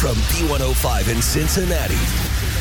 From B105 in Cincinnati,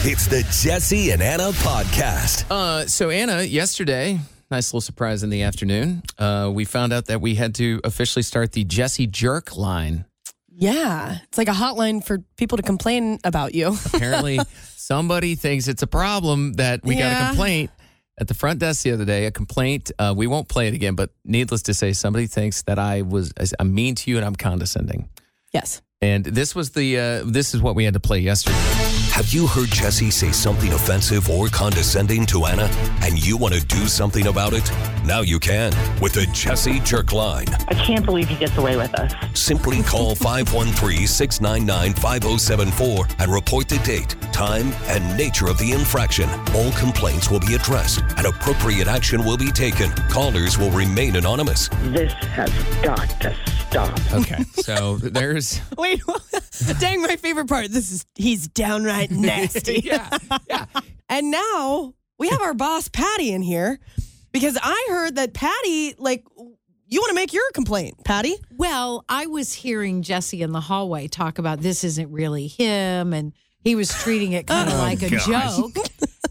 it's the Jesse and Anna podcast. Uh, so Anna, yesterday, nice little surprise in the afternoon. Uh, we found out that we had to officially start the Jesse Jerk line. Yeah, it's like a hotline for people to complain about you. Apparently, somebody thinks it's a problem that we got a Yeah. complaint at the front desk the other day. A complaint. Uh, we won't play it again, but needless to say, somebody thinks that I was I'm mean to you and I'm condescending. yes. And this was the uh, this is what we had to play yesterday. Have you heard Jesse say something offensive or condescending to Anna and you want to do something about it? Now you can with the Jesse Jerk Line. I can't believe he gets away with us. Simply call 513 699 5074 and report the date, time, and nature of the infraction. All complaints will be addressed and appropriate action will be taken. Callers will remain anonymous. This has got to stop. Okay, so there's Wait, dang, my favorite part. This is, he's downright nasty. yeah yeah. And now we have our boss, Patty, in here because I heard that Patty, like, you want to make your complaint, Patty? Well, I was hearing Jesse in the hallway talk about this isn't really him, and he was treating it kind of oh, like a joke.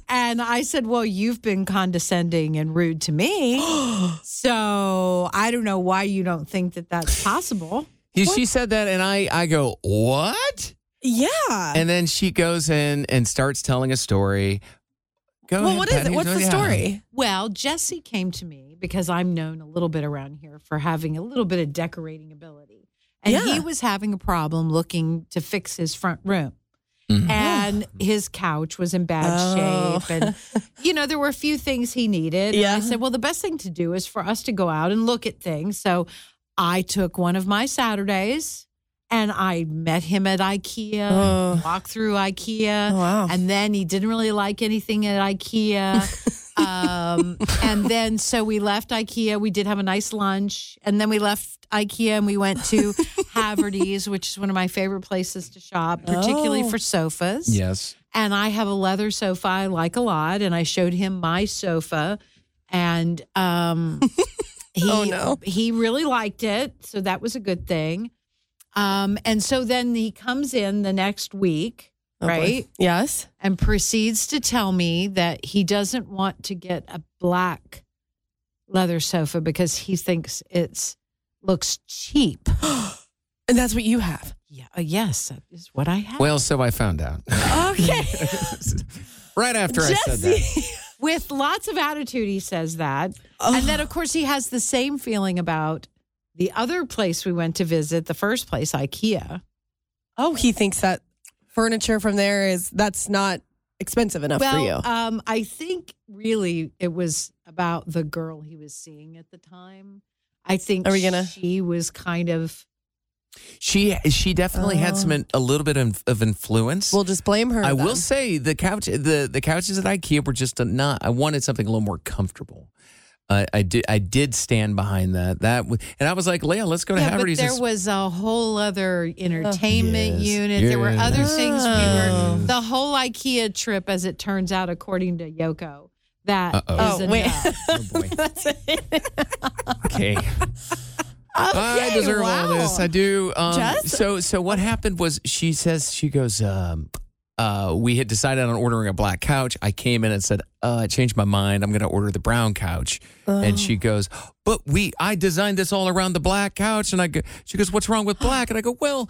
And I said, Well, you've been condescending and rude to me. so I don't know why you don't think that that's possible. He- She said that, and I I go what? Yeah. And then she goes in and starts telling a story. Go well, ahead, what is Patty. it? What's the Yeah. story? Well, Jesse came to me because I'm known a little bit around here for having a little bit of decorating ability. And Yeah. he was having a problem looking to fix his front room. Mhm. And his couch was in bad Oh. shape. And, you know, there were a few things he needed. And Yeah. I said, well, the best thing to do is for us to go out and look at things. So I took one of my Saturdays and I met him at IKEA, Oh. walked through IKEA. Oh, wow. And then he didn't really like anything at IKEA. um, and then so we left IKEA. We did have a nice lunch. And then we left IKEA and we went to Haverty's, which is one of my favorite places to shop, particularly Oh. for sofas. Yes. And I have a leather sofa I like a lot. And I showed him my sofa. And um, he, Oh, no. he really liked it. So that was a good thing. Um, and so then he comes in the next week, Oh, boy. right? Yes. and proceeds to tell me that he doesn't want to get a black leather sofa because he thinks it's looks cheap. And that's what you have. Yeah, uh, yes, that is what I have. Well, so I found out Okay. right after I said that. With lots of attitude, he says that, Oh. and then of course he has the same feeling about the other place we went to visit, the first place, IKEA. Oh, he thinks that furniture from there is that's not expensive enough well, for you. um, I think really it was about the girl he was seeing at the time. I think Are we gonna- she was kind of She she definitely had some a little bit of, of influence. we'll just blame her. I then. will say the couch the the couches at IKEA were just a not. I wanted something a little more comfortable. I did I did stand behind that that w- and I was like, Leah, let's go to yeah, but there was a whole other entertainment Yes. unit. There were other things we Oh. were. The whole IKEA trip, as it turns out, according to Yoko, that is Uh-oh. Oh, wait. enough. oh boy. That's it. Okay. I deserve all this. I do. Um, Jess? so so what happened was she says she goes. Um, uh, we had decided on ordering a black couch. I came in and said, uh, I changed my mind. I'm going to order the brown couch. And she goes, but we, I designed this all around the black couch. And I go, she goes, what's wrong with black? And I go, well,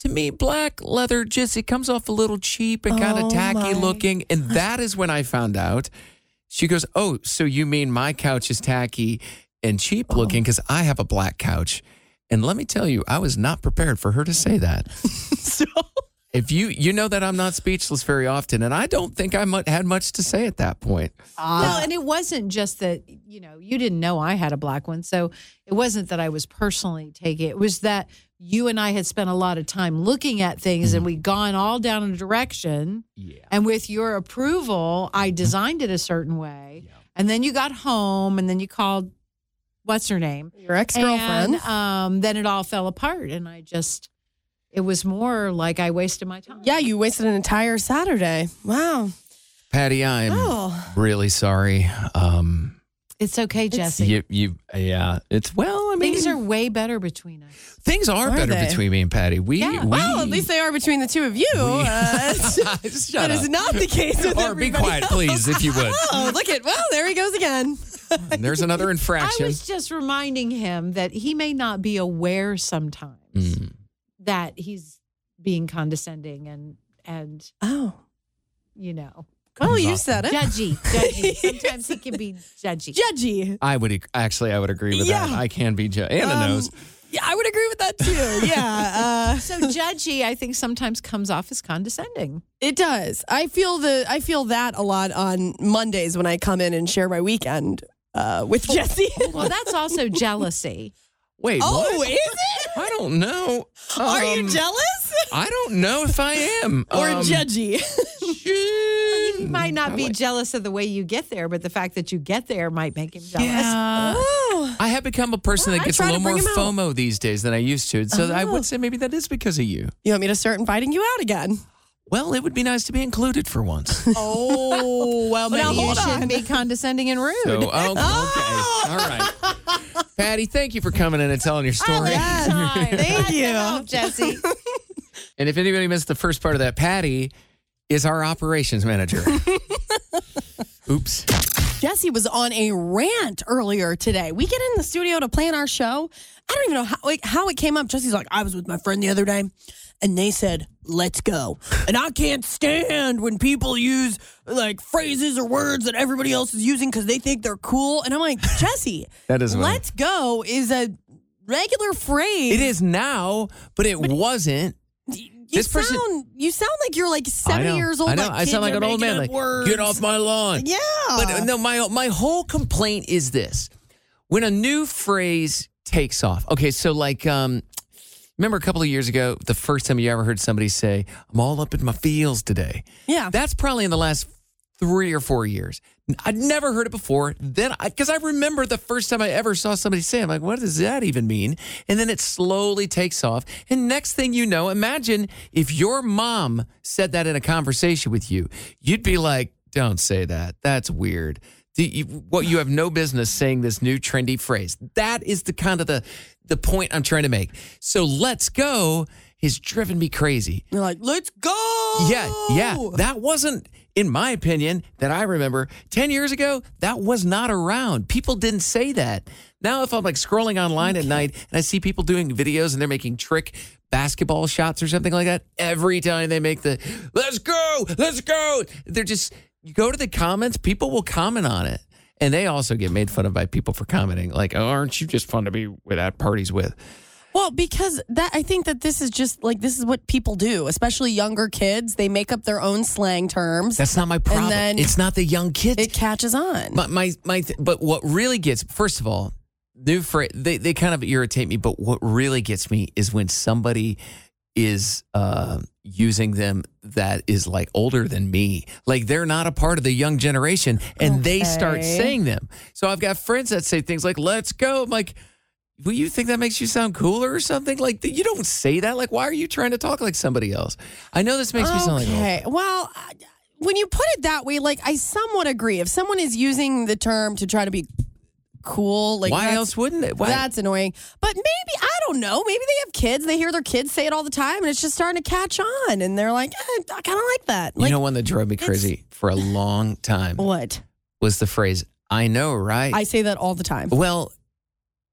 to me, black leather just it comes off a little cheap and kind Oh, of tacky my looking. And that is when I found out. She goes, "Oh, so you mean my couch is tacky and cheap Oh. looking because I have a black couch?" And let me tell you, I was not prepared for her to say that. So If you you know that I'm not speechless very often, and I don't think I mu- had much to say at that point. Ah. well, and it wasn't just that you know you didn't know I had a black one, so it wasn't that I was personally taking it. It was that you and I had spent a lot of time looking at things, and mm-hmm. we'd gone all down a direction. Yeah. And with your approval, I mm-hmm. designed it a certain way. yeah. And then you got home, and then you called, what's her name? your ex girlfriend. Um, then it all fell apart, and I just, it was more like I wasted my time. Yeah, you wasted an entire Saturday. Wow. Patty, I'm Oh. really sorry. Um, It's okay, Jesse. you, you, yeah, it's well. I mean, Things are way better between us. things are, Are better they? between me and Patty. We, Yeah. we Well, at least they are between the two of you. Uh, Shut that is up. not the case with Or be quiet, else. please, if you would. Oh, look at well, there he goes again. And there's another infraction. I was just reminding him that he may not be aware sometimes Mm. That he's being condescending and and Oh. you know Oh, you off. said it. judgy. Judgy. Sometimes he can be judgy. Judgy. I would actually, I would agree with that. I can be ju- Anna Um, knows. Yeah, I would agree with that too. Yeah. Uh, So judgy, I think sometimes comes off as condescending. It does. I feel the I feel that a lot on Mondays when I come in and share my weekend uh, with Jesse. Well, that's also jealousy. Wait, oh, what? is it? I don't know. Are you Um, jealous I don't know if I am. or Um, judgy? He might not be jealous of the way you get there, but the fact that you get there might make him jealous. Yeah. Oh. I have become a person Well, that gets a little more bring him out. FOMO these days than I used to. So I Oh. would say maybe that is because of you. You want me to start inviting you out again? Well, it would be nice to be included for once. Oh, well, maybe now you shouldn't be condescending and rude. So, oh, okay. All right. Patty, thank you for coming in and telling your story. Anytime. Thank Glad to you. help, Jesse. And if anybody missed the first part of that, Patty is our operations manager. Oops. Jesse was on a rant earlier today. We get in the studio to plan our show. I don't even know how, like, how it came up. Jesse's like, I was with my friend the other day, and they said, "Let's go." And I can't stand when people use like phrases or words that everybody else is using because they think they're cool. And I'm like, Jesse, That is "Let's go" is a regular phrase. It is now, but it wasn't. You this person- sound you sound like you're like I 70 know. years old. I know. Like I sound like an old man. Like, words. get off my lawn. Yeah. But no, my my whole complaint is this: when a new phrase takes off. Okay, so like, um, remember a couple of years ago, the first time you ever heard somebody say, "I'm all up in my feels today." yeah. That's probably in the last three or four years. I'd never heard it before. Then, I because I, remember the first time I ever saw somebody say, it, "I'm like, what does that even mean?" And then it slowly takes off. And next thing you know, imagine if your mom said that in a conversation with you, you'd be like, "Don't say that. That's weird." You, what you have no business saying this new trendy phrase. That is the kind of the the point I'm trying to make. So let's go has driven me crazy. You're like, let's go. Yeah, yeah. That wasn't, in my opinion, that I remember 10 years ago, that was not around. People didn't say that. Now, if I'm like scrolling online at night and I see people doing videos and they're making trick basketball shots or something like that, every time they make the let's go, let's go, they're just, you go to the comments, people will comment on it. And they also get made fun of by people for commenting, like, oh, aren't you just fun to be with at parties with? Well, because that I think that this is just like this is what people do, especially younger kids. They make up their own slang terms. That's not my problem. then it's not the young kids. it catches on. My my, my th- but what really gets first of all, new phrase they they kind of irritate me. But what really gets me is when somebody is uh, using them that is like older than me, like they're not a part of the young generation, and they start saying them. So I've got friends that say things like "Let's go." I'm like. Well, you think that makes you sound cooler or something? Like you don't say that. Like, why are you trying to talk like somebody else? I know this makes me sound like okay. Well, when you put it that way, like I somewhat agree. If someone is using the term to try to be cool, like why else wouldn't it? Why? That's annoying. But maybe I don't know. Maybe they have kids. They hear their kids say it all the time, and it's just starting to catch on. And they're like, eh, I kind of like that. you know one that drove me crazy for a long time what? was the phrase "I know, right?" I say that all the time. well,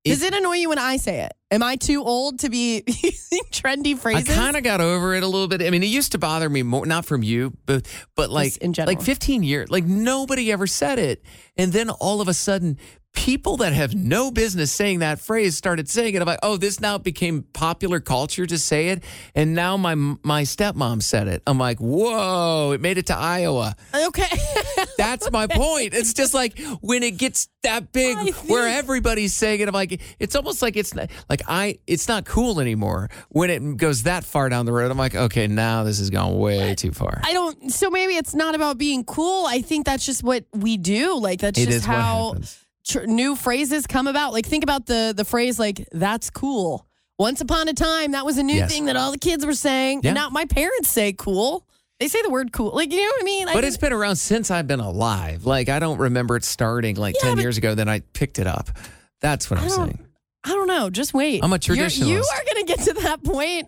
Does it annoy you when I say it? Am I too old to be using trendy phrases? I kind of got over it a little bit. I mean, it used to bother me more, not from you, but but like in general. like 15 years, like nobody ever said it, and then all of a sudden, people that have no business saying that phrase started saying it. I'm like, oh, this now became popular culture to say it, and now my my stepmom said it. I'm like, whoa, it made it to Iowa. okay. That's my point. It's just like when it gets that big, where everybody's saying it. I'm like, it's almost like it's not like I. It's not cool anymore. When it goes that far down the road, I'm like, okay, now this has gone way too far. I don't. So maybe it's not about being cool. I think that's just what we do. Like that's It just how tr- new phrases come about. Like think about the the phrase like "that's cool." Once upon a time, that was a new Yes. thing that all the kids were saying. Yeah. And now my parents say "cool." They say the word "cool." Like you know what I mean? I But it's been around since I've been alive. Like I don't remember it starting like Yeah, ten but- years ago. Then I picked it up. That's what I'm I don't- saying. I don't know. Just wait. I'm a You're- You are going to get to that point.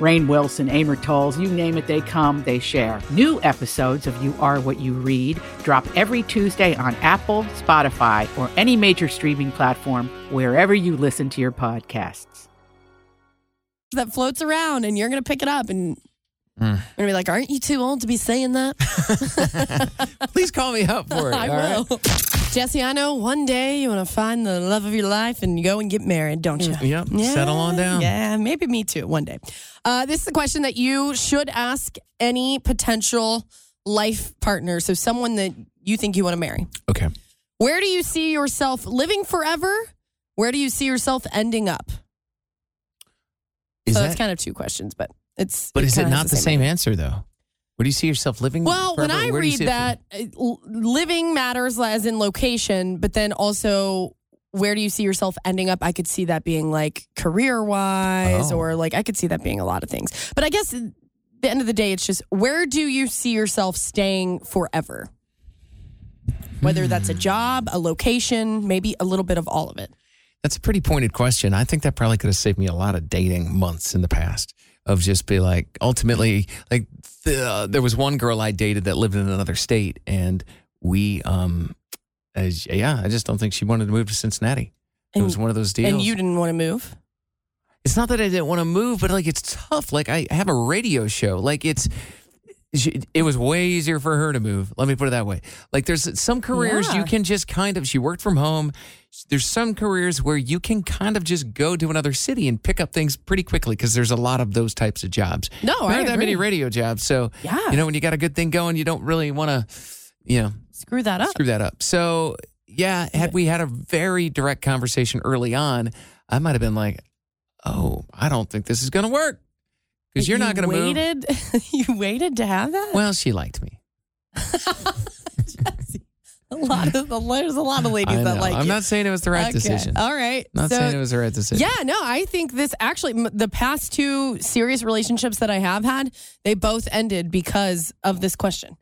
Rainn Wilson, Amor Towles, you name it, they come, they share. New episodes of You Are What You Read drop every Tuesday on Apple, Spotify, or any major streaming platform wherever you listen to your podcasts. that floats around and you're going to pick it up and Mm. to be like, aren't you too old to be saying that? Please call me up for it. I all right? will. Jesse, I know one day you want to find the love of your life and you go and get married, don't you? Yep. Yeah, Settle on down. Yeah, maybe me too one day. Uh, this is a question that you should ask any potential life partner. So, someone that you think you want to marry. Okay. Where do you see yourself living forever? Where do you see yourself ending up? Is so that, that's kind of two questions, but it's. but is it not the same idea. answer though? What do you see yourself living? Well, when forever? I Where do you read see it- that, uh, l- living matters as in location, but then also where do you see yourself ending up? I could see that being like career wise, Oh. or like I could see that being a lot of things. But I guess at the end of the day, it's just where do you see yourself staying forever? Whether that's Hmm. a job, a location, maybe a little bit of all of it. That's a pretty pointed question. I think that probably could have saved me a lot of dating months in the past of just be like, ultimately, like the, uh, there was one girl I dated that lived in another state, and we, um, as, yeah, I just don't think she wanted to move to Cincinnati. it was one of those deals. And you didn't want to move. it's not that I didn't want to move, but like it's tough. Like I have a radio show. Like it's it was way easier for her to move. Let me put it that way. Like there's some careers Yeah. you can just kind of she worked from home. There's some careers where you can kind of just go to another city and pick up things pretty quickly because there's a lot of those types of jobs. No, there I aren't that many radio jobs. So Yeah. you know when you got a good thing going, you don't really want to, you know, Screw that up. screw that up. So yeah, had we had a very direct conversation early on, I might have been like, "Oh, I don't think this is going to work because you're You not going to move." waited. you waited to have that. Well, she liked me. a lot of there's a lot of ladies that like I'm you. not saying it was the right Okay. decision. All right. Not So- saying it was the right decision. Yeah, no, I think this actually, the past two serious relationships that I have had, they both ended because of this question.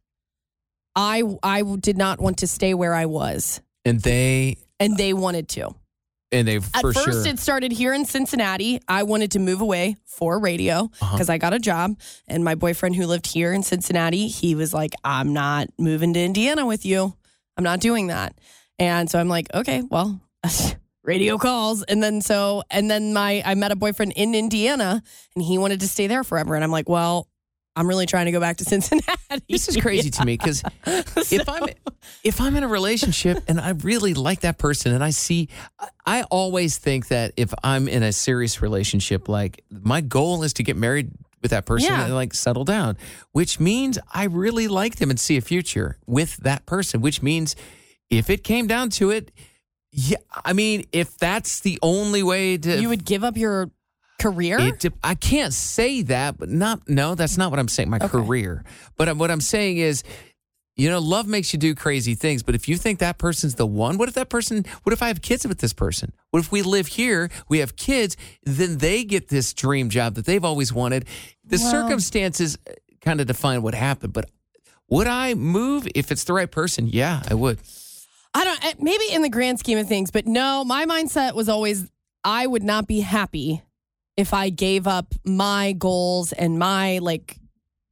I I did not want to stay where I was, and they and they wanted to. and they At first, sure. it started here in Cincinnati. I wanted to move away for radio Uh-huh. because I got a job. And my boyfriend, who lived here in Cincinnati, he was like, I'm not moving to Indiana with you. I'm not doing that. And so I'm like, okay, well, radio calls. And then so, and then my, I met a boyfriend in Indiana and he wanted to stay there forever. And I'm like, well, I'm really trying to go back to Cincinnati. this is crazy to me because if I'm if I'm in a relationship and I really like that person and I see I- I always think that if I'm in a serious relationship like my goal is to get married with that person Yeah. and like settle down which means I really like them and see a future with that person which means if it came down to it, yeah, I mean, if that's the only way to You would give up your career? It, I can't say that, but not. No, that's not what I'm saying. My career, but uh, what I'm saying is, you know, love makes you do crazy things. But if you think that person's the one, what if that person? What if I have kids with this person? What if we live here, we have kids, then they get this dream job that they've always wanted. The Well- circumstances kind of define what happened. But would I move if it's the right person? Yeah, I would. I don't, eh, maybe in the grand scheme of things, but no, my mindset was always I would not be happy if I gave up my goals and my like,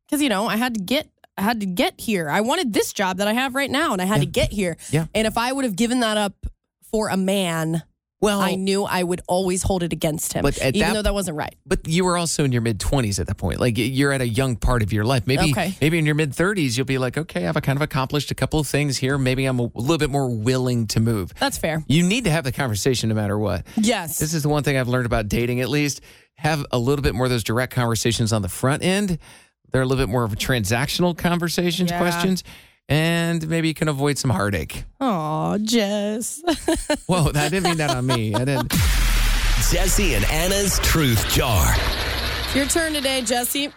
because, you know, I had to get. I had to get here. I wanted this job that I have right now, and I had to get here. Yeah. And if I would have given that up for a man, Well, I knew I would always hold it against him, But even that- though that wasn't right. But you were also in your mid twenties at that point. Like you're at a young part of your life. Maybe Okay. maybe in your mid thirties you'll be like, okay, I've kind of accomplished a couple of things here. Maybe I'm a little bit more willing to move. That's fair. You need to have the conversation no matter what. Yes. This is the one thing I've learned about dating at least. Have a little bit more of those direct conversations on the front end. They're a little bit more of a transactional conversations, Yeah. questions, and maybe you can avoid some heartache. Oh, Jess. Whoa, I didn't mean that on me. I didn't. Jesse and Anna's Truth Jar. Your turn today, Jesse.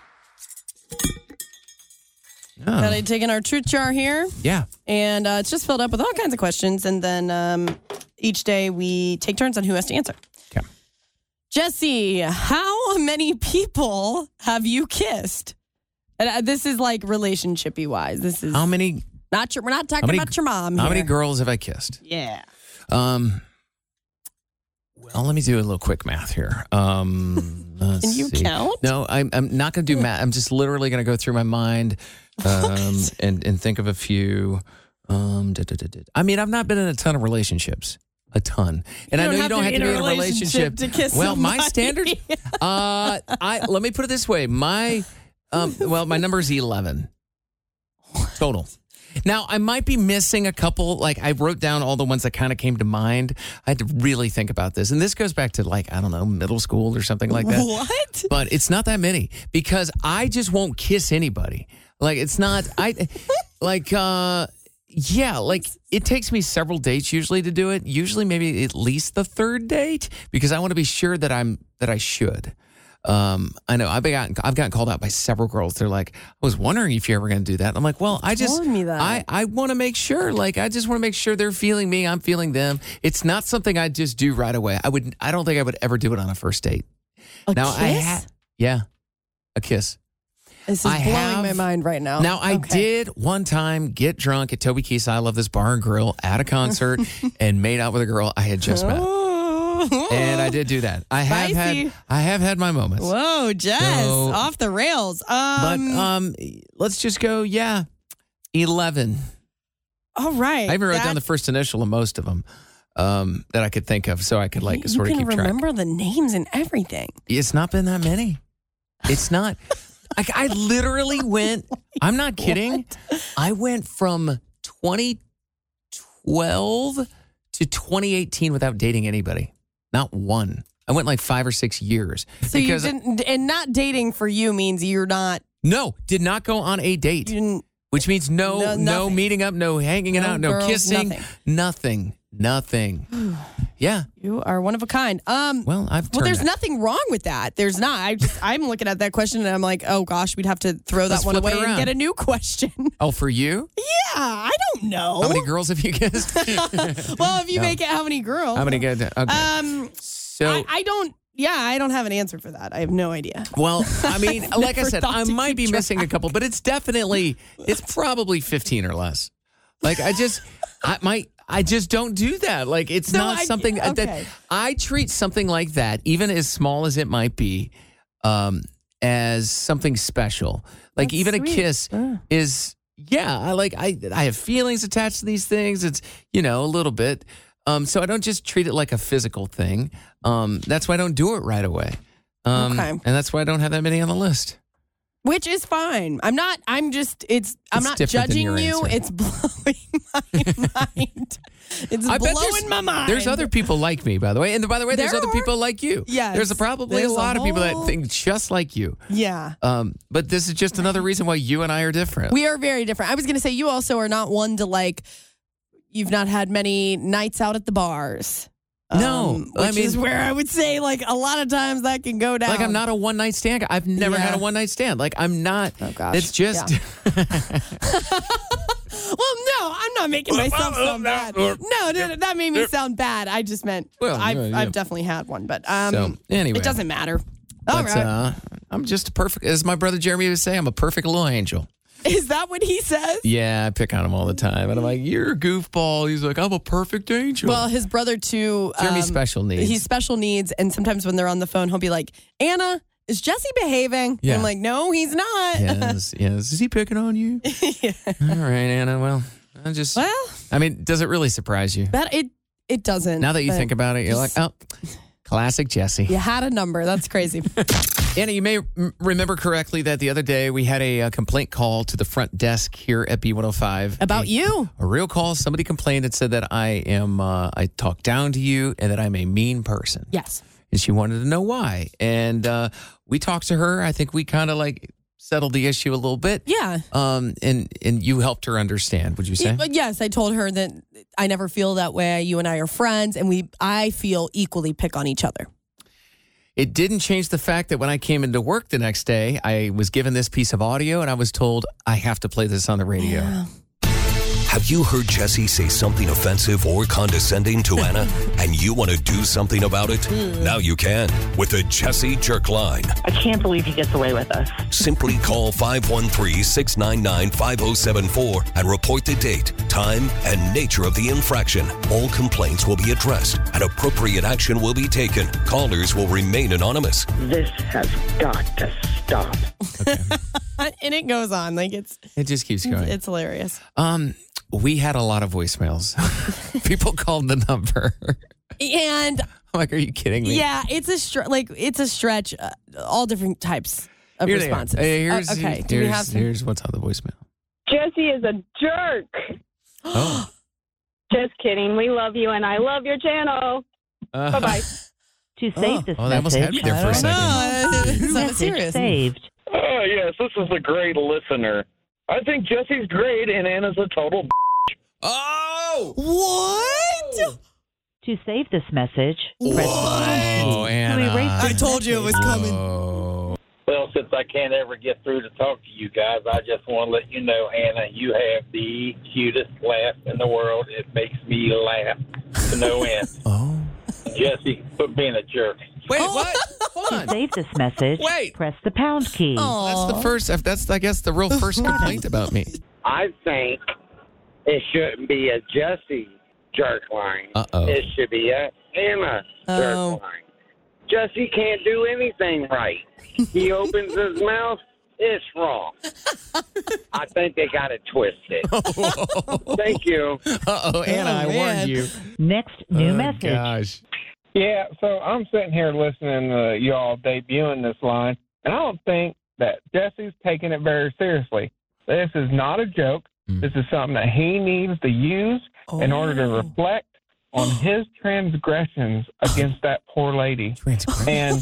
Oh, Got to take in our truth jar here. yeah. and uh, it's just filled up with all kinds of questions. And then um, each day we take turns on who has to answer. Okay. Jesse, how many people have you kissed? And uh, this is like relationshipy wise. This is How many not your. We're not talking many- about your mom. how many girls have I kissed? Yeah. Um. Well, let me do a little quick math here. Um, Can you see. count? No, I'm, I'm not going to do math. I'm just literally going to go through my mind um, and and think of a few. Um, da, da, da. I mean, I've not been in a ton of relationships. A ton, and I know you don't have to be in a relationship to kiss Well, my somebody. standard. Uh, I let me put it this way. My, um, well, my number is eleven total. Now I might be missing a couple. Like I wrote down all the ones that kind of came to mind. I had to really think about this, and this goes back to like I don't know middle school or something like that. What? But it's not that many because I just won't kiss anybody. Like it's not I like uh yeah, like it takes me several dates usually to do it. Usually maybe at least the third date because I want to be sure that I'm that I should. Um, I know I've gotten I've gotten called out by several girls. They're like, I was wondering if you're ever going to do that. I'm like, well, I just told me that. I I want to make sure. Like, I just want to make sure they're feeling me. I'm feeling them. It's not something I just do right away. I would. I don't think I would ever do it on a first date. A now I kiss? had yeah, a kiss. This is I blowing have- my mind right now. Now I Okay. did one time get drunk at Toby Keith's I Love This Bar and Grill at a concert and made out with a girl I had just met. And I did do that. I have Spicy. had I have had my moments. Whoa, Jess, So- off the rails. But Um, um let's just go yeah. 11. all right. I even wrote down the first initial of most of them um, that I could think of so I could like you sort of can keep track. remember the names and everything. It's not been that many. It's not. I, I literally went. I'm not kidding. I went from 2012 to 2018 without dating anybody. Not one. I went like five or six years. So you didn't, and not dating for you means you're not. no, did not go on a date, which means no, No, no, meeting up, no hanging No out, no girls, kissing, nothing. nothing, nothing. yeah. You are one of a kind. Um. Well, I've Well, there's that. nothing wrong with that. There's not. I just I'm looking at that question and I'm like, oh gosh, we'd have to throw Let's that one away and get a new question. Oh, for you? yeah, I don't know. How many girls have you kissed? well, if you No. make it, how many girls? How many good? Okay. Um. so I, I don't. Yeah, I don't have an answer for that. I have no idea. Well, I mean, like I said, I might be missing a couple, but it's definitely, it's probably 15 or less. Like I just, I might, I just don't do that. Like it's No, not I- something okay. that I treat something like that, even as small as it might be, um, as something special. Like That's even sweet. a kiss is, yeah, I like, I, I have feelings attached to these things. It's, you know, a little bit. Um, so I don't just treat it like a physical thing. Um, that's why I don't do it right away. Um, Okay. And that's why I don't have that many on the list. Which is fine. I'm not. I'm just. It's. I'm It's not judging you. answer. It's blowing my mind. It's I blowing my mind. There's other people like me, by the way. And by the way, there's There other are. people like you. Yeah. There's probably There's a a lot of people that think just like you. Yeah. Um, but this is just another reason why you and I are different. We are very different. I was going to say you also are not one to like you've not had many nights out at the bars. No, Um, I which mean- is where I would say like a lot of times that can go down. Like I'm not a one night stand. guy. I've never Yeah. had a one night stand. Like I'm not. Oh, gosh. It's just. Well, no, I'm not making myself sound bad. No, no, no, that made me sound bad. I just meant Well, I've, yeah, yeah. I've definitely had one, but um, So, anyway. it doesn't matter. All but, right, uh, I'm just a perfect. As my brother Jeremy would say, I'm a perfect little angel. is that what he says? Yeah, I pick on him all the time, and I'm like, "You're a goofball." He's like, "I'm a perfect angel." Well, his brother too. Jeremy's um, special needs. He's special needs, and sometimes when they're on the phone, he'll be like, "Anna, is Jesse behaving?" And I'm like, "No, he's not." yes, yes. Is he picking on you? All right, Anna. Well, I just. well, I mean, does it really surprise you? that it it doesn't. Now that you think about it, you're like, "Oh, classic Jesse." you had a number. That's crazy. Anna, you may m- remember correctly that the other day we had a, uh complaint call to the front desk here at B105 About A- you. A real call. Somebody complained and said that I am, uh, I talk down to you and that I'm a mean person. yes. And she wanted to know why. And uh, we talked to her. I think we kind of like settled the issue a little bit. Yeah. Um, and and you helped her understand. Would you say? Yes, I told her that I never feel that way. You and I are friends, and we I feel equally pick on each other. It didn't change the fact that when I came into work the next day, I was given this piece of audio and I was told I have to play this on the radio. Have you heard Jesse say something offensive or condescending to Anna and you want to do something about it? Now you can with the Jesse Jerk Line. I can't believe he gets away with us. Simply call 513 699 5074 and report the date, time, and nature of the infraction. All complaints will be addressed and appropriate action will be taken. Callers will remain anonymous. This has got to stop. and it goes on like it's It just keeps going. it's hilarious. Um, we had a lot of voicemails. People called the number. And I'm like, are you kidding me? yeah, it's a str- like it's a stretch. Uh, all different types of Here they are. responses. Hey, Uh, okay, do we here's, have some? here's what's on the voicemail. Jesse is a jerk. Oh. Just kidding. We love you and I love your channel. Uh, Bye bye. To save this Oh, they almost had me message, there for a I second. don't know. It's not message serious. saved. Oh, yes, this is a great listener. I think Jesse's great and Anna's a total. B- oh! What? To save this message, press the pound. Oh, To Anna. erase I told you it was coming. Oh. Well, since I can't ever get through to talk to you guys, I just want to let you know, Anna, you have the cutest laugh in the world. It makes me laugh to no end. Oh. Jesse, quit being a jerk. Wait, what? Hold To save this message, Wait. press the pound key. Oh, that's the first. That's I guess the real first complaint about me. I think it shouldn't be a Jesse jerk line. Uh oh. It should be a Anna jerk Oh. line. Jesse can't do anything right. He opens his mouth, it's wrong. I think they got it twisted. Thank you. Uh oh, Anna, Oh, I warned you. Next new oh, message. Gosh. Yeah, so I'm sitting here listening to y'all debuting this line, and I don't think that Jesse's taking it very seriously. This is not a joke. Mm. This is something that he needs to use in order to Oh. reflect on his transgressions against that poor lady. And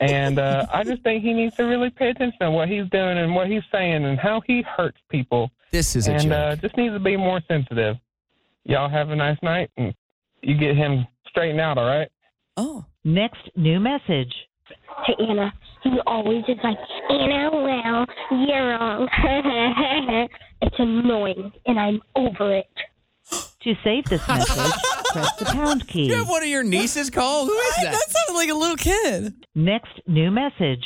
and uh, I just think he needs to really pay attention to what he's doing and what he's saying and how he hurts people. This is a and joke. uh, just needs to be more sensitive. Y'all have a nice night, and you get him straightened out, all right? Oh. Next new message. Hey Anna, he always is like, Anna, well, you're wrong. it's annoying and I'm over it. To save this message, press the pound key. you have one of your nieces call? Who is that? That sounded like a little kid. Next new message.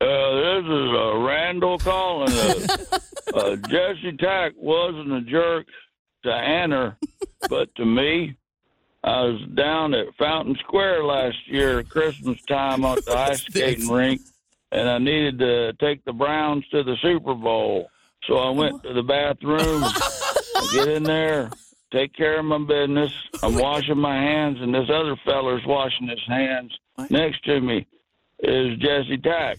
Uh, this is uh, Randall calling. Uh, uh, Jesse Tack wasn't a jerk to Anna, but to me. I was down at Fountain Square last year Christmas time at the ice skating rink, and I needed to take the Browns to the Super Bowl. So I went to the bathroom, get in there, take care of my business. I'm washing my hands, and this other feller's washing his hands. Next to me is Jesse Tack.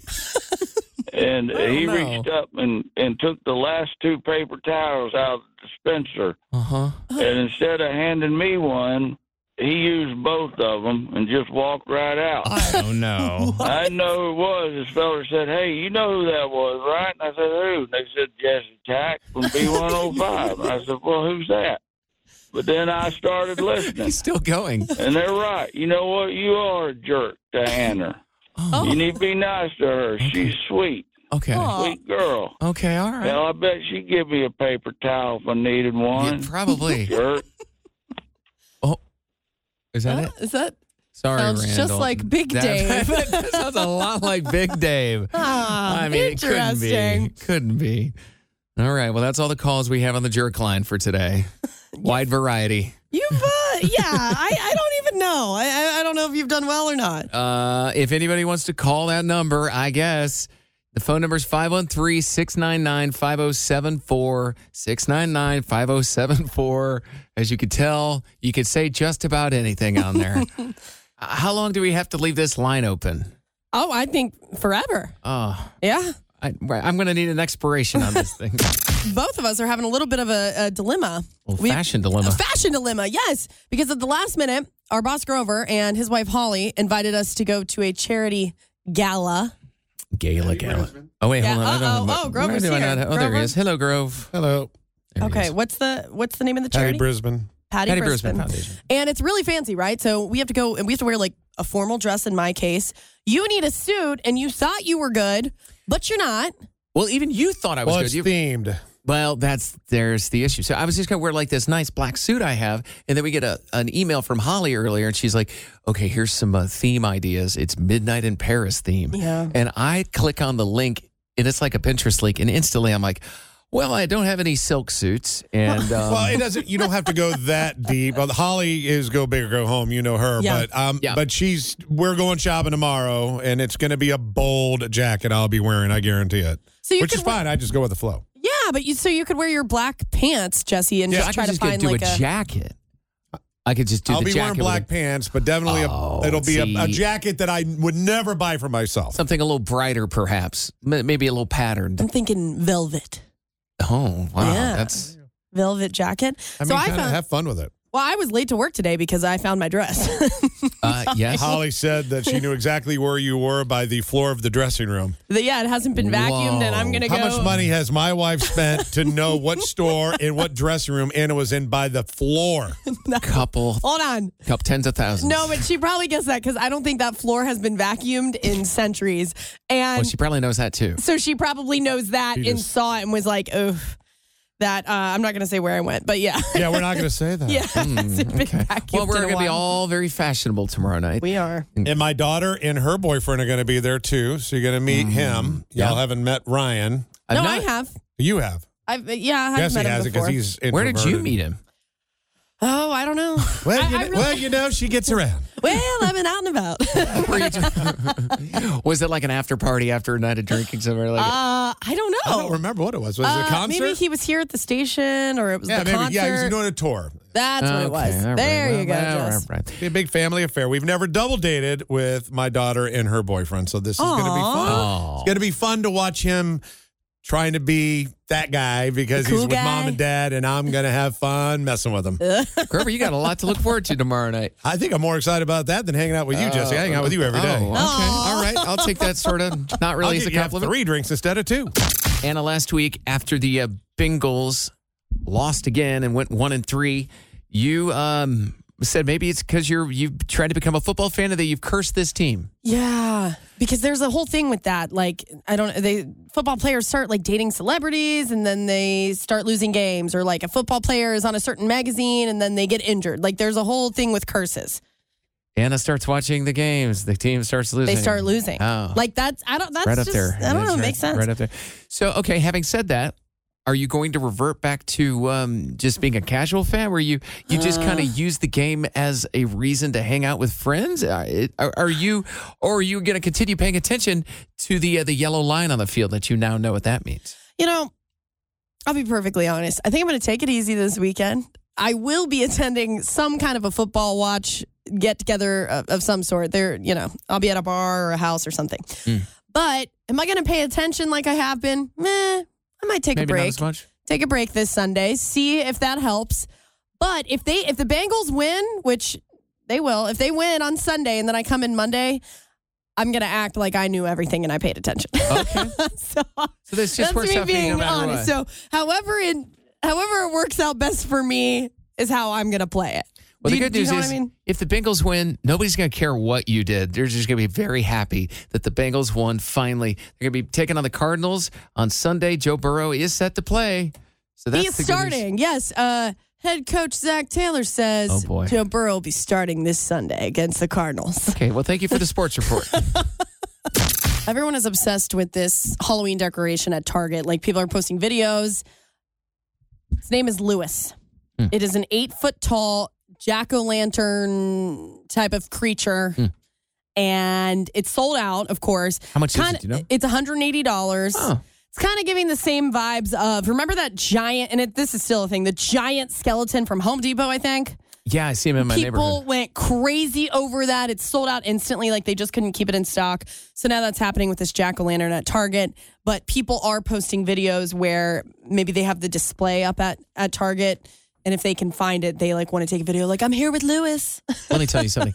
and he no. reached up and, and took the last two paper towels out of the dispenser. Uh huh. And instead of handing me one, he used both of them and just walked right out. Oh no. I didn't know who it was. This fella said, "Hey, you know who that was, right?" And I said, "Who?" And they said, "Jesse Tack from B105." And I said, "Well, who's that?" but then I started listening. He's still going. And they're right. You know what? You are a jerk to Anna. Oh. You need to be nice to her. She's sweet. Okay. Sweet girl. Okay, all right. Well, I bet she'd give me a paper towel if I needed one. Yeah, probably. Jerk. Is that it? Is that? Sorry, Sounds just like Big That- Dave. that sounds a lot like Big Dave. Ah, I mean, it couldn't be. interesting. Couldn't be. All right. Well, that's all the calls we have on the jerk line for today. Wide variety. You've, uh, yeah, I, I don't even know. I, I- I don't know if you've done well or not. Uh, if anybody wants to call that number, I guess the phone number is 513 699 5074. 699 5074. As you could tell, you could say just about anything on there. Uh, How long do we have to leave this line open? Oh, I think forever. Oh, Yeah. I, I'm going to need an expiration on this thing. Both of us are having a little bit of a, a dilemma. Old We- fashioned dilemma. A fashion dilemma, yes. Because at the last minute, our boss Grover and his wife Holly invited us to go to a charity gala. Gala Gala. Oh, wait, Yeah, hold on. I uh-oh. don't- Oh, Grover's where here. not- Oh, there he is. Hello, Grove. Hello. There Okay, is. what's the what's the name of the charity? Patty charity? Brisbane. Patty, Patty Brisbane. Brisbane Foundation. And it's really fancy, right? So we have to go and we have to wear like a formal dress in my case. You need a suit and you thought you were good, but you're not. Well, even you thought I was Well, good. it's You- themed. Well, that's there's the issue. So I was just gonna wear like this nice black suit I have, and then we get a, an email from Holly earlier, and she's like, "Okay, here's some uh, theme ideas. It's Midnight in Paris theme." Yeah. And I click on the link, and it's like a Pinterest link, and instantly I'm like, "Well, I don't have any silk suits," and um, well, it doesn't. You don't have to go that deep. Well, Holly is go big or go home. You know her, Yeah. but um, Yeah. but she's. We're going shopping tomorrow, and it's going to be a bold jacket. I'll be wearing. I guarantee it. So you Which is fine. I just go with the flow. Yeah, but you so you could wear your black pants, Jesse, and so I just try could to just get, find do like a, jacket. I could just do I'll the be jacket wearing with black a- pants, but definitely Oh, a, it'll be a, a see. jacket that I would never buy for myself. something a little brighter, perhaps, M- maybe a little patterned. I'm thinking velvet. Oh, wow, Yeah. that's Velvet jacket. I so mean, I kinda found have fun with it. Well, I was late to work today because I found my dress. uh, yes. Holly said that she knew exactly where you were by the floor of the dressing room. The- yeah, it hasn't been vacuumed, and I'm gonna go. How much money has my wife spent to know what store and what dressing room Anna was in by the floor? A couple, Hold on. couple tens of thousands. No, but she probably guessed that because I don't think that floor has been vacuumed in centuries. And Well, she probably knows that too. so she probably knows that She and just- saw it and was like, oh, that, uh, I'm not going to say where I went, but yeah. Yeah, we're not going to say that. yeah. it hasn't been vacuumed Hmm, Well, we're going to be all very fashionable tomorrow night. We are. And my daughter and her boyfriend are going to be there too. So you're going to meet him. Mm-hmm. Yeah. Y'all haven't met Ryan. I'm no, not- I have. You have. I've, yeah, I have Jesse met him has before. because he's Where did you meet him? Oh, I don't know. Well, I- you I know, really- well, you know, she gets around. well, I've been out and about. Was it like an after party after a night of drinking somewhere? Like, Uh, I don't know. I don't remember what it was. Was it a Uh, concert? Maybe he was here at the station or it was yeah, the maybe. concert. Yeah, he was doing a tour. That's what it was. Okay, all right, there well, you go, well, Jess. all right. Be a big family affair. We've never double dated with my daughter and her boyfriend, so this is going to be fun. Aw. It's going to be fun to watch him trying to be that guy because cool he's with guy. mom and dad, and I'm going to have fun messing with him. Grover, you got a lot to look forward to tomorrow night. I think I'm more excited about that than hanging out with you, Jesse. I hang out with you every day. Oh, okay. All right. I'll take that sort of not I'll really as get a you compliment. three drinks instead of two. Anna, last week after the uh, Bengals lost again and went one and three, you um, said maybe it's because you're you've tried to become a football fan and that you've cursed this team. Yeah, because there's a whole thing with that. Like, I don't. They football players start like dating celebrities, and then they start losing games, or like a football player is on a certain magazine, and then they get injured. Like, there's a whole thing with curses. Anna starts watching the games. The team starts losing. They start losing. Oh. Like that's. I don't. That's right up just. there. I don't know. It right- makes sense. Right up there. So, okay, having said that, are you going to revert back to um, just being a casual fan where you, you just kind Uh. of use the game as a reason to hang out with friends? Are, are you, or are you going to continue paying attention to the uh, the yellow line on the field that you now know what that means? You know, I'll be perfectly honest. I think I'm going to take it easy this weekend. I will be attending some kind of a football watch get together of, of some sort. There, you know, I'll be at a bar or a house or something. Mm. But am I going to pay attention like I have been? Meh. I might take Maybe a break. Take a break this Sunday. See if that helps. But if they if the Bengals win, which they will, if they win on Sunday and then I come in Monday, I'm going to act like I knew everything and I paid attention. Okay. so So this just works me out no being matter honest. what. So, however, in however it works out best for me is how I'm going to play it. Well, Do the you- good do you news know is, I mean? if the Bengals win, nobody's going to care what you did. They're just going to be very happy that the Bengals won finally. They're going to be taking on the Cardinals on Sunday. Joe Burrow is set to play. So that's He's news. starting. Yes. Uh, head coach Zac Taylor says Oh. Joe Burrow will be starting this Sunday against the Cardinals. Okay, well, thank you for the sports report. Everyone is obsessed with this Halloween decoration at Target. Like people are posting videos. His name is Lewis. Hmm. It is an eight foot tall jack o' lantern type of creature. Hmm. And it's sold out, of course. How much is Kinda- it, you know? It's $180. Oh. It's kind of giving the same vibes of remember that giant, and it, this is still a thing, the giant skeleton from Home Depot, I think. yeah, I see him in my People neighborhood. People went crazy over that. It sold out instantly, like they just couldn't keep it in stock. So now that's happening with this jack o' lantern at Target. But people are posting videos where maybe they have the display up at, at Target. And if they can find it, they like want to take a video, like, I'm here with Lewis. Let me tell you something.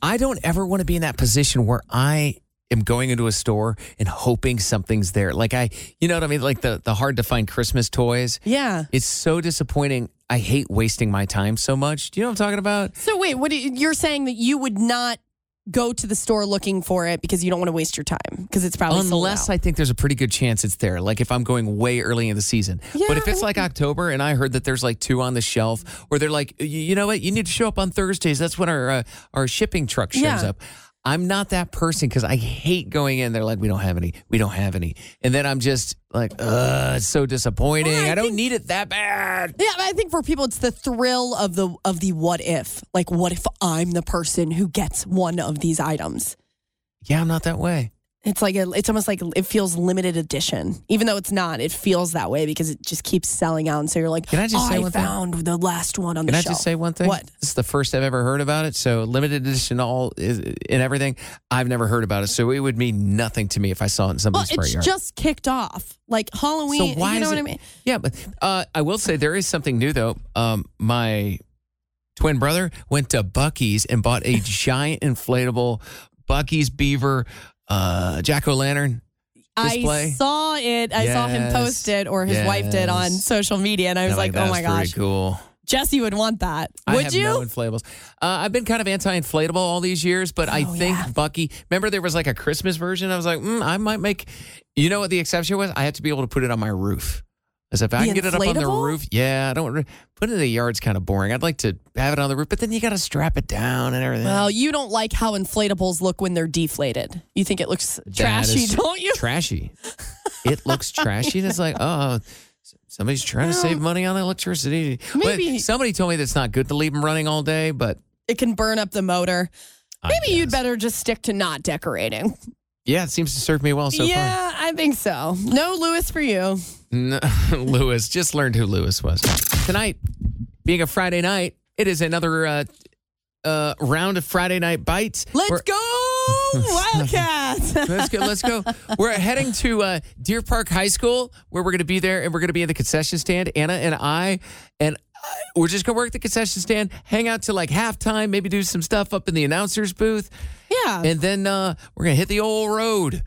I don't ever want to be in that position where I am going into a store and hoping something's there. Like I, you know what I mean? Like the the hard to find Christmas toys. Yeah. It's so disappointing. I hate wasting my time so much. Do you know what I'm talking about? So wait, what do you, you're saying that you would not go to the store looking for it because you don't want to waste your time because it's probably sold Unless. I think there's a pretty good chance it's there. Like if I'm going way early in the season. yeah, but if it's like October and I heard that there's like two on the shelf, or they're like, you know what, you need to show up on Thursdays. That's when our uh, our shipping truck shows Yeah. up. I'm not that person because I hate going in. They're like, we don't have any, we don't have any, and then I'm just like, ugh, it's so disappointing. I, don't need it that bad. Yeah, I think for people it's the thrill of the of the what if. Like what if I'm the person who gets one of these items? Yeah, I'm not that way. It's like a, it's almost like it feels limited edition, even though it's not. It feels that way because it just keeps selling out, and so you're like, Can I just say I one thing? found the last one on Can the I shelf. just say one thing? What? This is the first I've ever heard about it. So limited edition, all is, and everything. I've never heard about it. So it would mean nothing to me if I saw it in Well, somebody's front it's yard. just kicked off. Like Halloween, so why you know what it, I mean? Yeah, but uh, I will say there is something new though. Um, my twin brother went to Buc-ee's and bought a giant inflatable Buc-ee's Beaver uh, jack o' lantern display. I saw it. I saw him post it, or his wife did on social media, and I was And, like, that oh my gosh, cool. Jesse would want that. I Would have you? no inflatables. Uh, I've been kind of anti-inflatable all these years, but I Oh, think Buc-ee. Remember, there was like a Christmas version. I was like, mm, I might make. You know what the exception was? I had to be able to put it on my roof. As if I The can get it up on the roof, yeah, I don't put it in the yard's kind of boring. I'd like to have it on the roof, but then you got to strap it down and everything. Well, you don't like how inflatables look when they're deflated. You think it looks That trashy, don't you? Trashy. It looks trashy. It's like, oh, somebody's trying to save money on electricity. But Maybe- somebody told me that's not good to leave them running all day, but It can burn up the motor. Maybe you'd better just stick to not decorating. Yeah, it seems to serve me well so far. yeah, I think so. No Lewis for you. No, Lewis just learned who Lewis was. Tonight, being a Friday night, it is another uh, uh, round of Friday night bites. Let's We're- go, Wildcats. Let's go. Let's go. We're heading to uh, Deer Park High School, where we're going to be there, and we're going to be in the concession stand. Anna and I, and uh, we're just going to work the concession stand, hang out till like halftime, maybe do some stuff up in the announcers booth, yeah. and then uh, we're going to hit the old road.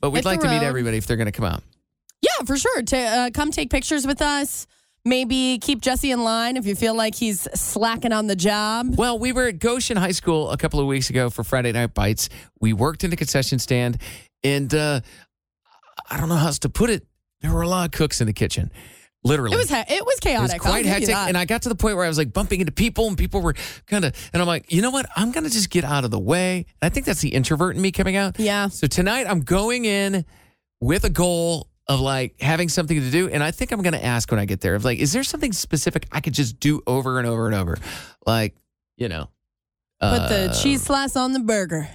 But we'd Hit like to meet everybody if they're going to come out. Yeah, for sure. To uh, come take pictures with us. Maybe keep Jesse in line if you feel like he's slacking on the job. Well, we were at Goshen High School a couple of weeks ago for Friday Night Bites. We worked in the concession stand, and uh, I don't know how else to put it. There were a lot of cooks in the kitchen, literally. It was it was It chaotic. was quite hectic, and I got to the point where I was like bumping into people, and people were kind of, and I'm like, you know what? I'm gonna just get out of the way. And I think that's the introvert in me coming out. Yeah. So tonight I'm going in with a goal of like having something to do, and I think I'm gonna ask when I get there of like, is there something specific I could just do over and over and over, like, you know, Put the uh, cheese slice on the burger.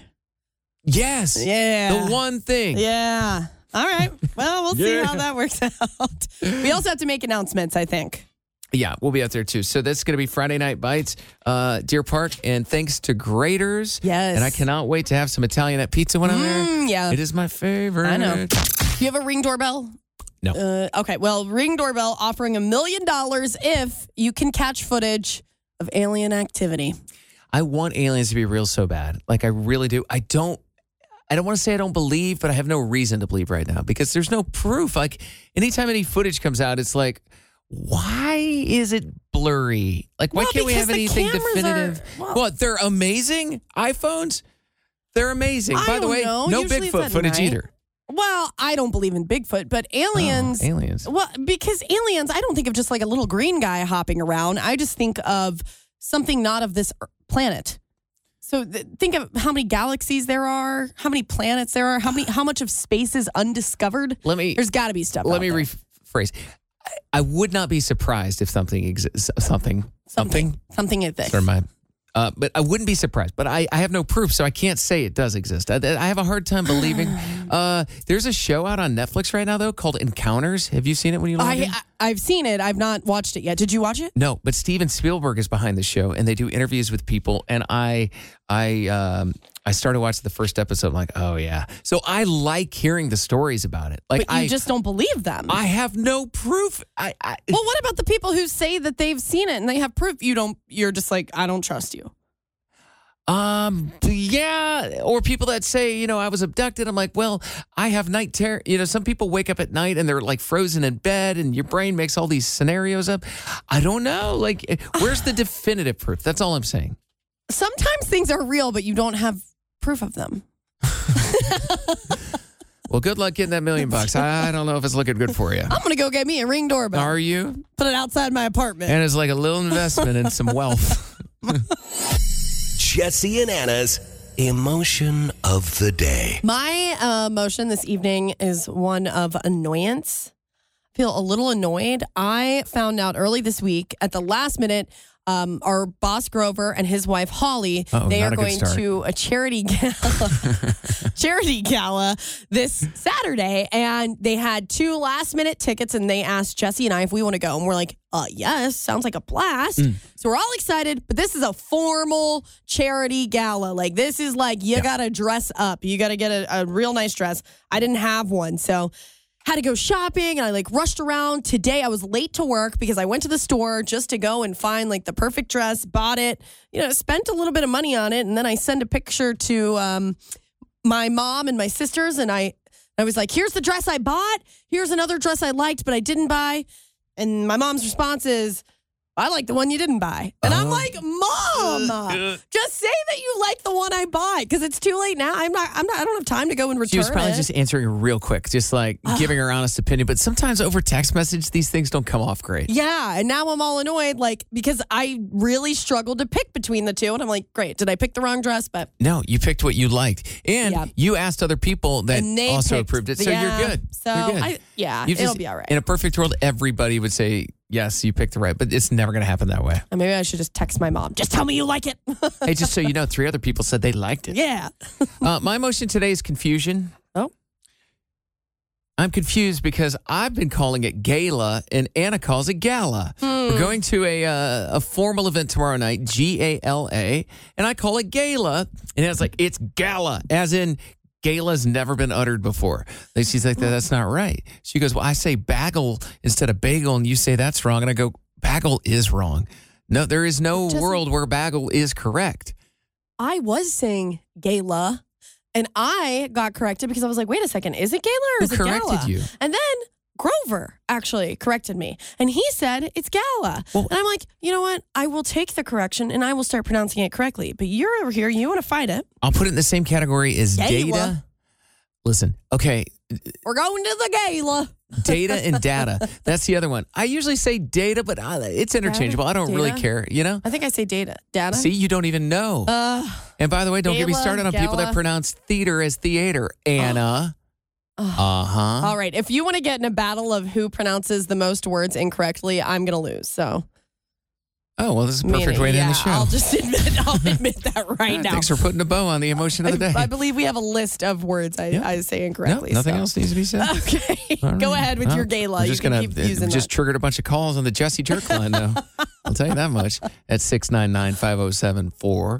Yes. Yeah. The one thing. Yeah. All right. Well, we'll see Yeah. how that works out. We also have to make announcements, I think. Yeah, we'll be out there too. So that's going to be Friday Night Bites, uh, Deer Park, and thanks to Graeter's. Yes. And I cannot wait to have some Italianate pizza when I'm there. Mm, yeah. It is my favorite. I know. Do you have a ring doorbell? No. Uh, okay. Well, Ring Doorbell offering a million dollars if you can catch footage of alien activity. I want aliens to be real so bad. Like I really do. I don't. I don't want to say I don't believe, but I have no reason to believe right now because there's no proof. Like anytime any footage comes out, it's like, why is it blurry? Like, why Well, can't we have anything cameras are- definitive? well- what? They're amazing iPhones. They're amazing. I By the way, know. no Usually Bigfoot footage night. either. Well, I don't believe in Bigfoot, but aliens. Oh, aliens. Well, because aliens, I don't think of just like a little green guy hopping around. I just think of something not of this er, planet. So th- think of how many galaxies there are, how many planets there are, how many, how much of space is undiscovered. Let me. There's got to be stuff. Let me there. rephrase. I, I would not be surprised if something exists. Something. Something. something this. Sorry, my. Uh, but I wouldn't be surprised. But I, I have no proof, so I can't say it does exist. I, I have a hard time believing. Uh, there's a show out on Netflix right now though called Encounters. Have you seen it when you log in? I, I I've seen it. I've not watched it yet. Did you watch it? No, but Steven Spielberg is behind the show, and they do interviews with people. And I, I, um, I started watching the first episode. I'm like, oh yeah. So I like hearing the stories about it. Like but you I just don't believe them. I have no proof. I, I well, what about the people who say that they've seen it and they have proof? You don't. You're just like I don't trust you. Um, yeah, or people that say, you know, I was abducted. I'm like, well, I have night terror. You know, some people wake up at night and they're like frozen in bed, and your brain makes all these scenarios up. I don't know. Like, where's the definitive proof? That's all I'm saying. Sometimes things are real, but you don't have proof of them. Well, good luck getting that million bucks. I I don't know if it's looking good for you. I'm gonna go get me a ring doorbell. Are you? Put it outside my apartment. And it's like a little investment in some wealth. Jesse and Anna's emotion of the day. My uh, emotion this evening is one of annoyance. I feel a little annoyed. I found out early this week at the last minute. Um, our boss Grover and his wife Holly, Uh-oh, they are going to a charity gala, charity gala this Saturday, and they had two last minute tickets, and they asked Jesse and I if we want to go, and we're like, uh, yes, sounds like a blast. Mm. So we're all excited, but this is a formal charity gala. Like this is like you gotta dress up. You gotta get a, a real nice dress. I didn't have one, so had to go shopping and I like rushed around today. I was late to work because I went to the store just to go and find like the perfect dress, bought it, you know, spent a little bit of money on it, and then I send a picture to um, my mom and my sisters, and I I was like, "Here's the dress I bought. Here's another dress I liked, but I didn't buy." And my mom's response is, "I like the one you didn't buy," and I'm oh. like, "Mom, just say that you like the one I bought because it's too late now. I'm not. I'm not. I don't have time to go and return She was probably it." just answering real quick, just like giving her honest opinion. But sometimes over text message, these things don't come off great. Yeah, and now I'm all annoyed, like because I really struggled to pick between the two, and I'm like, great, did I pick the wrong dress? But No, you picked what you liked, and Yeah. you asked other people that And they also picked- approved it. So yeah, you're good. so you're good. I- yeah, You it'll be all right. In a perfect world, everybody would say yes, you picked the right, but it's never going to happen that way. and maybe I should just text my mom. Just tell me you like it. hey, just so you know, three other people said they liked it. yeah. Uh, my emotion today is confusion. Oh. I'm confused because I've been calling it gala and Anna calls it gala. Hmm. We're going to a uh, a formal event tomorrow night, G A L A, and I call it gala, and it's like it's gala, as in gala's never been uttered before. She's like, that's not right. She goes, well, I say bagel instead of bagel, and you say that's wrong, and I go, bagel is wrong. No, there is no Doesn't- world where bagel is correct. I was saying gala, and I got corrected because I was like, wait a second, is it gala or Who is it corrected gala? you? And then Grover actually corrected me, and he said it's gala. and I'm like, you know what? I will take the correction and I will start pronouncing it correctly. But you're over here, you want to fight it? I'll put it in the same category as Gala. data. Listen, okay, We're going to the gala. data and data. That's the other one. I usually say data, but uh, it's interchangeable. I don't really care, you know? I think I say data. Data. See, you don't even know. Uh, and by the way, don't get me started on people that pronounce theater as theater. Anna. Uh huh. all right. If you want to get in a battle of who pronounces the most words incorrectly, I'm going to lose. So, Oh, well, this is a perfect meaning, way to end the show. I'll just admit, I'll admit that right now. Thanks for putting a bow on the emotion of the day. I, I believe we have a list of words I, Yeah. I say no, incorrectly. nothing so. else needs to be said. Okay. All Go ahead with Well, your gala. I'm just gonna it just that. triggered a bunch of calls on the Jesse Jerk line, though. I'll tell you that much. At six nine nine five zero seven four.